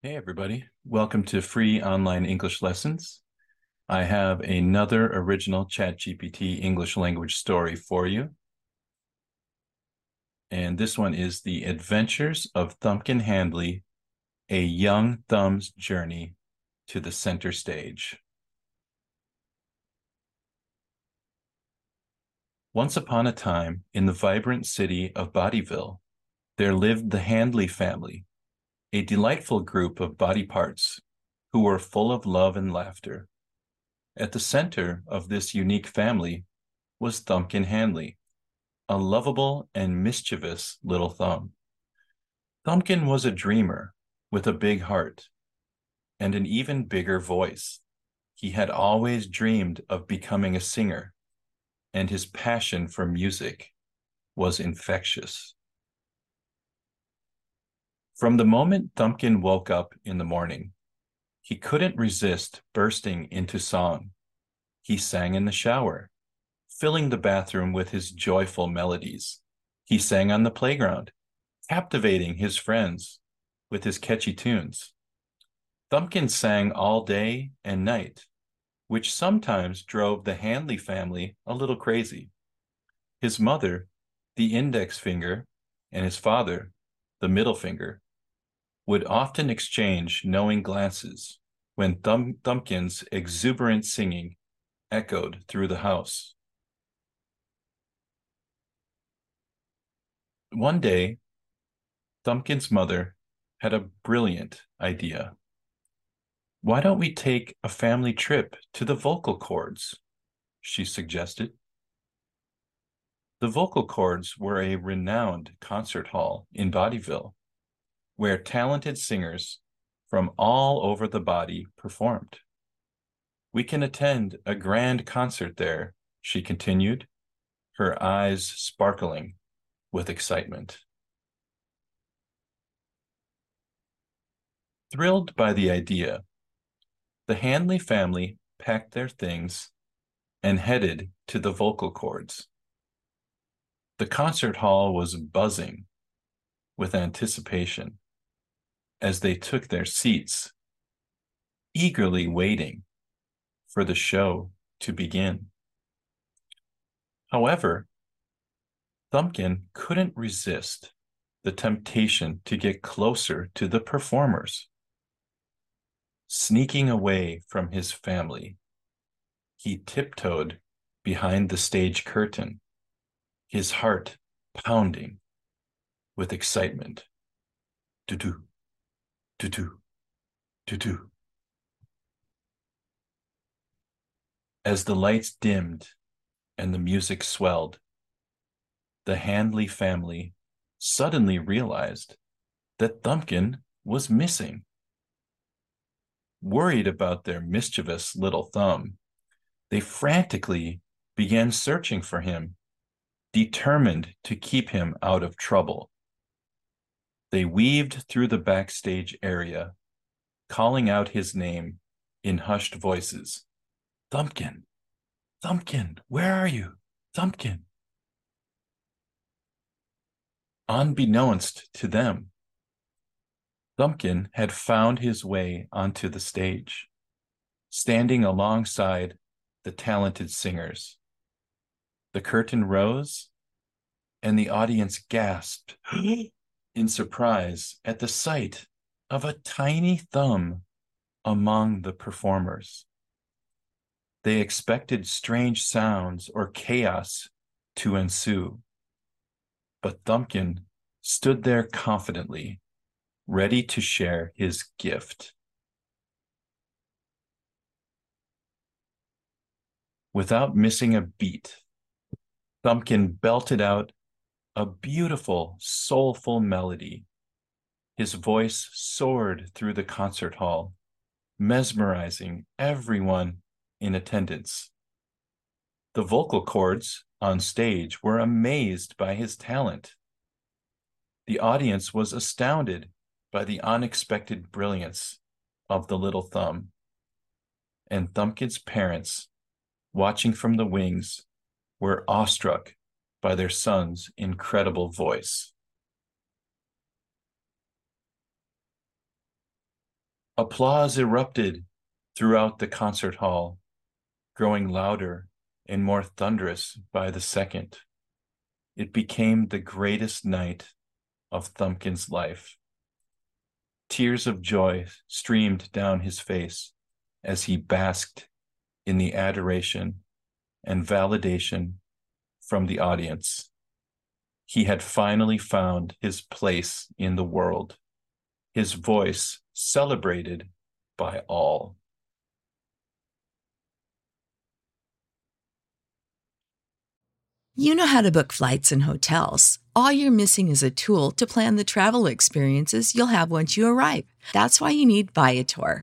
Hey, everybody. Welcome to free online English lessons. I have another original ChatGPT English language story for you. And this one is The Adventures of Thumbkin Handley, a young thumb's journey to the center stage. Once upon a time, in the vibrant city of Bodyville, there lived the Handley family a delightful group of body parts who were full of love and laughter. At the center of this unique family was Thumbkin Handley, a lovable and mischievous little thumb. Thumbkin was a dreamer with a big heart and an even bigger voice. He had always dreamed of becoming a singer, and his passion for music was infectious. From the moment Thumbkin woke up in the morning, he couldn't resist bursting into song. He sang in the shower, filling the bathroom with his joyful melodies. He sang on the playground, captivating his friends with his catchy tunes. Thumbkin sang all day and night, which sometimes drove the Handley family a little crazy. His mother, the index finger, and his father, the middle finger, would often exchange knowing glances when Thumb- Thumbkin's exuberant singing echoed through the house. One day, Thumbkin's mother had a brilliant idea. Why don't we take a family trip to the vocal cords? She suggested. The vocal cords were a renowned concert hall in Bodyville where talented singers from all over the body performed. We can attend a grand concert there, she continued, her eyes sparkling with excitement. Thrilled by the idea, the Handley family packed their things and headed to the vocal cords. The concert hall was buzzing with anticipation as they took their seats, eagerly waiting for the show to begin. However, Thumbkin couldn't resist the temptation to get closer to the performers. Sneaking away from his family, he tiptoed behind the stage curtain, his heart pounding with excitement. Do-do, do-do. As the lights dimmed and the music swelled, the Handley family suddenly realized that Thumbkin was missing. Worried about their mischievous little thumb, they frantically began searching for him, determined to keep him out of trouble. They weaved through the backstage area, calling out his name in hushed voices Thumbkin, Thumbkin, where are you? Thumbkin. Unbeknownst to them, Thumbkin had found his way onto the stage, standing alongside the talented singers. The curtain rose, and the audience gasped in surprise at the sight of a tiny thumb among the performers. They expected strange sounds or chaos to ensue. But Thumbkin stood there confidently, ready to share his gift. Without missing a beat, Thumbkin belted out a beautiful, soulful melody. His voice soared through the concert hall, mesmerizing everyone in attendance. The vocal cords on stage were amazed by his talent. The audience was astounded by the unexpected brilliance of the little thumb. And Thumbkin's parents, watching from the wings, were awestruck by their son's incredible voice. Applause erupted throughout the concert hall, growing louder and more thunderous by the second. It became the greatest night of Thumbkin's life. Tears of joy streamed down his face as he basked in the adoration and validation from the audience. He had finally found his place in the world, his voice celebrated by all. You know how to book flights and hotels. All you're missing is a tool to plan the travel experiences you'll have once you arrive. That's why you need Viator.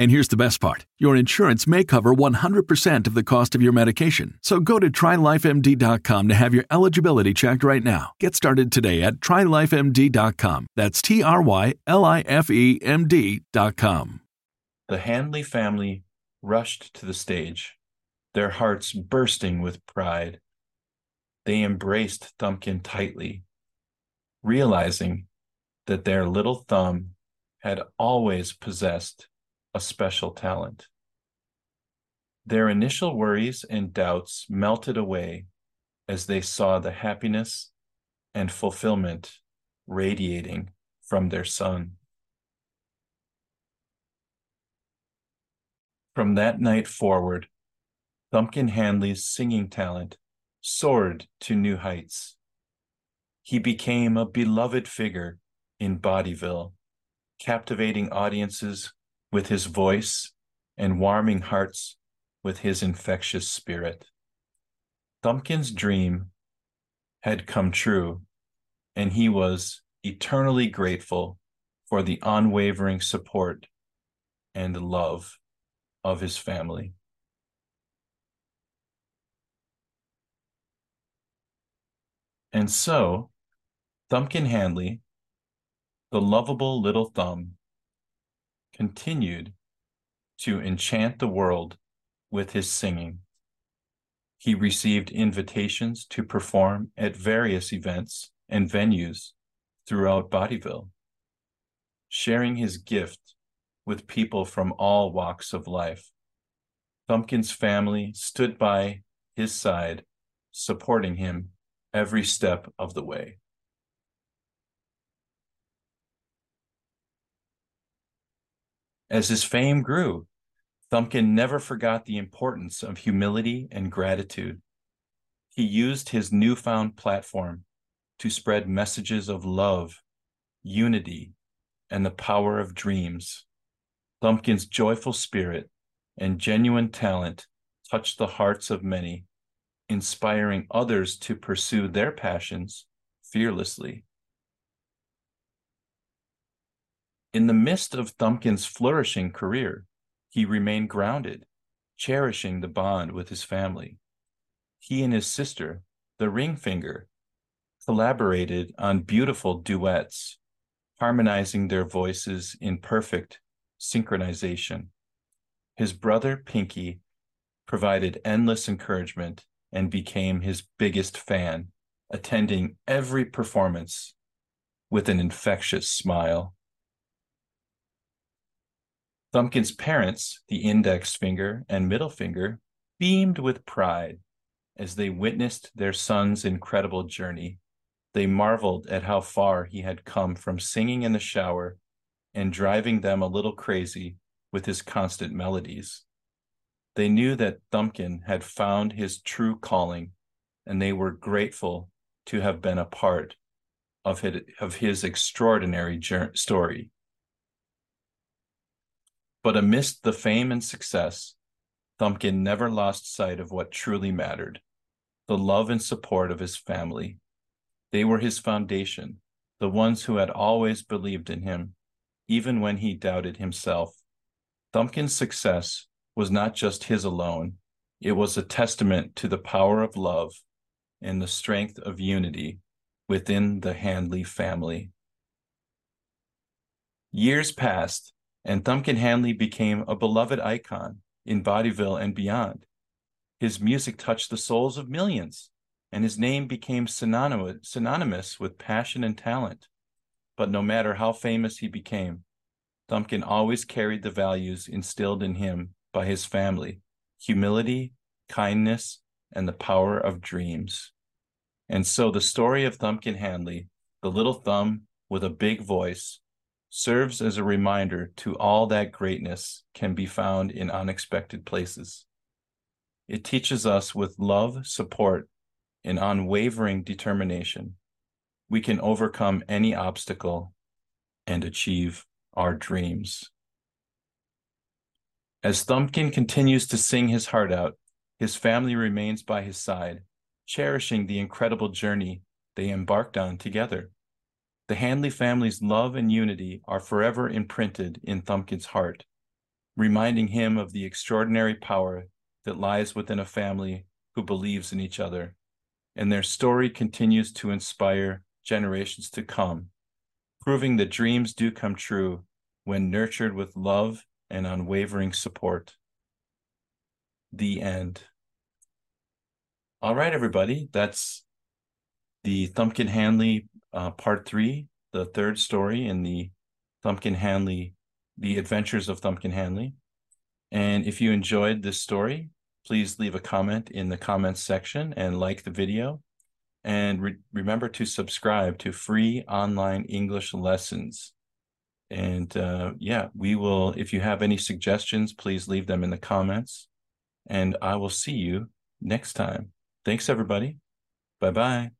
And here's the best part your insurance may cover 100% of the cost of your medication. So go to trylifemd.com to have your eligibility checked right now. Get started today at trylifemd.com. That's T R Y L I F E M D.com. The Handley family rushed to the stage, their hearts bursting with pride. They embraced Thumbkin tightly, realizing that their little thumb had always possessed a special talent. Their initial worries and doubts melted away as they saw the happiness and fulfillment radiating from their son. From that night forward, Thumbkin Handley's singing talent soared to new heights. He became a beloved figure in Bodyville, captivating audiences with his voice and warming hearts with his infectious spirit. Thumbkin's dream had come true, and he was eternally grateful for the unwavering support and love of his family. And so, Thumbkin Handley, the lovable little thumb, continued to enchant the world with his singing. He received invitations to perform at various events and venues throughout Bodyville, sharing his gift with people from all walks of life. Thumbkin's family stood by his side, supporting him every step of the way. As his fame grew, Thumbkin never forgot the importance of humility and gratitude. He used his newfound platform to spread messages of love, unity, and the power of dreams. Thumbkin's joyful spirit and genuine talent touched the hearts of many, inspiring others to pursue their passions fearlessly. In the midst of Thumbkin's flourishing career, he remained grounded, cherishing the bond with his family. He and his sister, the ring finger, collaborated on beautiful duets, harmonizing their voices in perfect synchronization. His brother, Pinky, provided endless encouragement and became his biggest fan, attending every performance with an infectious smile. Thumbkin's parents, the index finger and middle finger, beamed with pride as they witnessed their son's incredible journey. They marveled at how far he had come from singing in the shower and driving them a little crazy with his constant melodies. They knew that Thumbkin had found his true calling, and they were grateful to have been a part of his, of his extraordinary story. But amidst the fame and success, Thumbkin never lost sight of what truly mattered the love and support of his family. They were his foundation, the ones who had always believed in him even when he doubted himself. Thumbkin's success was not just his alone, it was a testament to the power of love and the strength of unity within the Handley family. Years passed, and Thumbkin Handley became a beloved icon in Bodyville and beyond. His music touched the souls of millions, and his name became synonymous with passion and talent. But no matter how famous he became, Thumbkin always carried the values instilled in him by his family humility, kindness, and the power of dreams. And so the story of Thumbkin Handley, the little thumb with a big voice, serves as a reminder to all that greatness can be found in unexpected places. It teaches us with love, support, and unwavering determination we can overcome any obstacle and achieve our dreams. As Thumbkin continues to sing his heart out, his family remains by his side, cherishing the incredible journey they embarked on together. The Handley family's love and unity are forever imprinted in Thumbkin's heart, reminding him of the extraordinary power that lies within a family who believes in each other. And their story continues to inspire generations to come, proving that dreams do come true when nurtured with love and unwavering support. The end. All right, everybody, that's the Thumbkin Handley uh, part three, the third story in the Thumbkin Handley, The Adventures of Thumbkin Handley. And if you enjoyed this story, please leave a comment in the comments section and like the video. And re- remember to subscribe to free online English lessons. And uh, yeah, we will, if you have any suggestions, please leave them in the comments. And I will see you next time. Thanks, everybody. Bye bye.